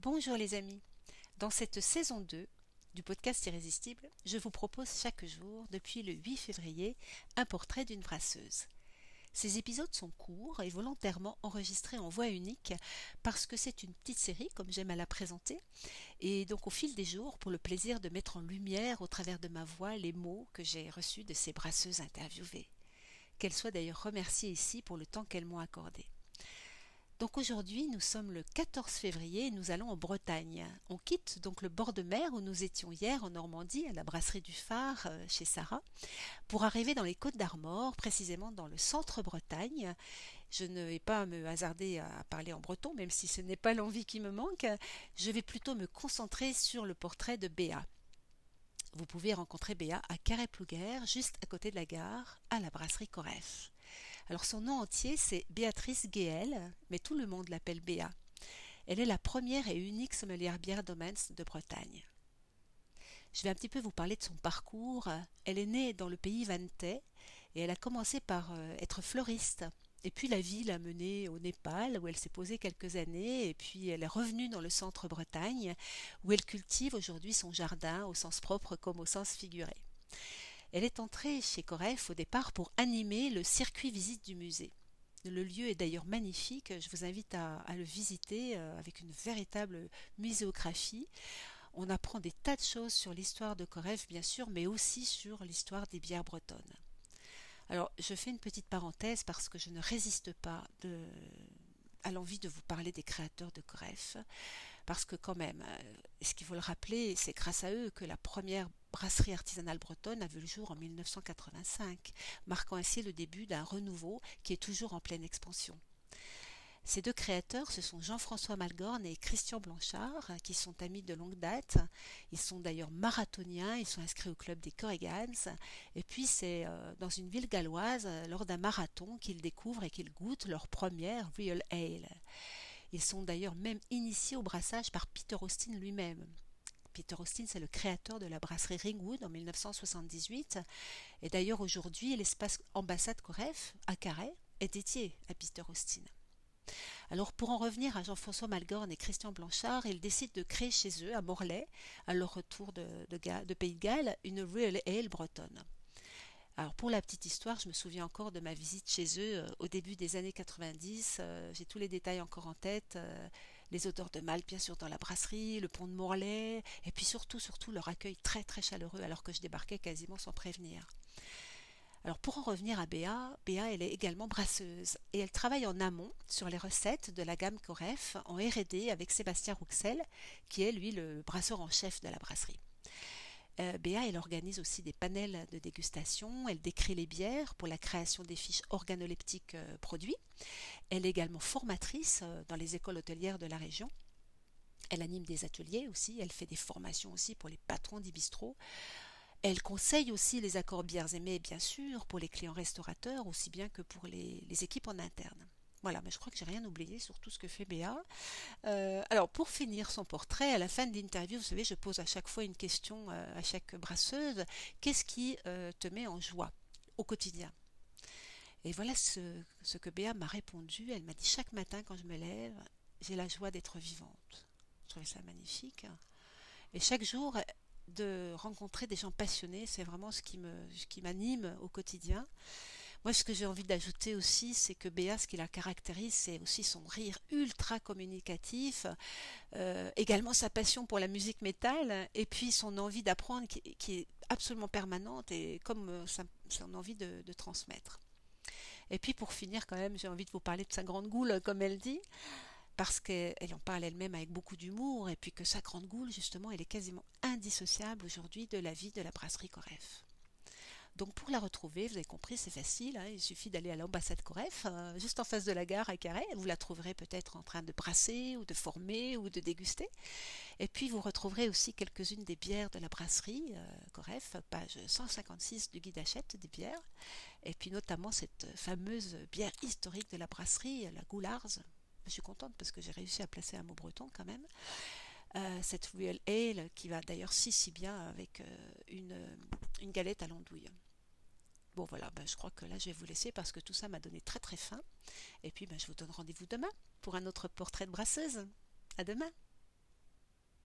Bonjour les amis. Dans cette saison 2 du podcast Irrésistible, je vous propose chaque jour, depuis le 8 février, un portrait d'une brasseuse. Ces épisodes sont courts et volontairement enregistrés en voix unique parce que c'est une petite série, comme j'aime à la présenter, et donc au fil des jours, pour le plaisir de mettre en lumière au travers de ma voix les mots que j'ai reçus de ces brasseuses interviewées. Qu'elles soient d'ailleurs remerciées ici pour le temps qu'elles m'ont accordé. Donc aujourd'hui, nous sommes le 14 février et nous allons en Bretagne. On quitte donc le bord de mer où nous étions hier en Normandie, à la brasserie du Phare, euh, chez Sarah, pour arriver dans les Côtes d'Armor, précisément dans le centre Bretagne. Je ne vais pas me hasarder à parler en breton, même si ce n'est pas l'envie qui me manque. Je vais plutôt me concentrer sur le portrait de Béa. Vous pouvez rencontrer Béa à Carré-Plouguer, juste à côté de la gare, à la brasserie Coref. Alors son nom entier c'est Béatrice Guéel, mais tout le monde l'appelle Béa. Elle est la première et unique sommelière bière Domens de Bretagne. Je vais un petit peu vous parler de son parcours. Elle est née dans le pays Vantais et elle a commencé par euh, être fleuriste. Et puis la vie l'a menée au Népal où elle s'est posée quelques années et puis elle est revenue dans le centre Bretagne où elle cultive aujourd'hui son jardin au sens propre comme au sens figuré. Elle est entrée chez Coref au départ pour animer le circuit visite du musée. Le lieu est d'ailleurs magnifique, je vous invite à, le visiter euh, avec une véritable muséographie. On apprend des tas de choses sur l'histoire de Coref, bien sûr, mais aussi sur l'histoire des bières bretonnes. Alors, je fais une petite parenthèse parce que je ne résiste pas à l'envie de vous parler des créateurs de Coref, parce que quand même, euh, ce qu'il faut le rappeler, c'est grâce à eux que la première brasserie artisanale bretonne a vu le jour en 1985, marquant ainsi le début d'un renouveau qui est toujours en pleine expansion. Ces deux créateurs, ce sont Jean-François Malgorn et Christian Blanchard, qui sont amis de longue date. Ils sont d'ailleurs marathoniens, ils sont inscrits au club des Corrigans. Et puis c'est euh, dans une ville galloise, lors d'un marathon, qu'ils découvrent et qu'ils goûtent leur première Real Ale. Ils sont d'ailleurs même initiés au brassage par Peter Austin lui-même. Peter Austin, c'est le créateur de la brasserie Ringwood en 1978. Et d'ailleurs, aujourd'hui, l'espace ambassade Coref à Carhaix est dédié à Peter Austin. Alors pour en revenir à Jean-François Malgorn et Christian Blanchard, ils décident de créer chez eux, à Morlaix, à leur retour de, de Pays de Galles, une Real Ale bretonne. Alors pour la petite histoire, je me souviens encore de ma visite chez eux euh, au début des années 90. Euh, j'ai tous les détails encore en tête. Euh, les odeurs de malt bien sûr dans la brasserie, le pont de Morlaix, et puis surtout, surtout leur accueil très très chaleureux alors que je débarquais quasiment sans prévenir. Alors pour en revenir à Béa, Béa elle est également brasseuse et elle travaille en amont sur les recettes de la gamme Coref en R&D avec Sébastien Rouxel qui est lui le brasseur en chef de la brasserie. Euh, Béa, elle organise aussi des panels de dégustation, elle décrit les bières pour la création des fiches organoleptiques euh, produits. Elle est également formatrice euh, dans les écoles hôtelières de la région. Elle anime des ateliers aussi, elle fait des formations aussi pour les patrons des. Elle conseille aussi les accords bières aimés, bien sûr, pour les clients restaurateurs, aussi bien que pour les équipes en interne. Voilà, mais je crois que j'ai rien oublié sur tout ce que fait Béa. Euh, alors, pour finir son portrait, à la fin de l'interview, vous savez, je pose à chaque fois une question euh, à chaque brasseuse. Qu'est-ce qui euh, te met en joie au quotidien? Et voilà ce, ce que Béa m'a répondu. Elle m'a dit chaque matin quand je me lève, j'ai la joie d'être vivante. Je trouvais ça magnifique. Et chaque jour, de rencontrer des gens passionnés, c'est vraiment ce qui me, ce qui m'anime au quotidien. Moi, ce que j'ai envie d'ajouter aussi, c'est que Béa, ce qui la caractérise, c'est aussi son rire ultra communicatif, euh, également sa passion pour la musique métal, et puis son envie d'apprendre qui, est absolument permanente, et comme euh, son envie de, de transmettre. Et puis pour finir, quand même, j'ai envie de vous parler de sa grande goule, comme elle dit parce qu'elle en parle elle-même avec beaucoup d'humour, et puis que sa grande goule, justement, elle est quasiment indissociable aujourd'hui de la vie de la brasserie Coref. Donc pour la retrouver, vous avez compris, c'est facile, hein, il suffit d'aller à l'ambassade Coref, euh, juste en face de la gare à Carré, vous la trouverez peut-être en train de brasser ou de former ou de déguster. Et puis vous retrouverez aussi quelques-unes des bières de la brasserie euh, Coref, page 156 du guide Hachette des bières, et puis notamment cette fameuse bière historique de la brasserie, la Goulards. Je suis contente parce que j'ai réussi à placer un mot breton quand même. Euh, cette Real Ale qui va d'ailleurs si si bien avec une, une galette à l'andouille. Bon voilà, ben, je crois que là je vais vous laisser parce que tout ça m'a donné très très faim. Et puis ben, je vous donne rendez-vous demain pour un autre portrait de brasseuse. À demain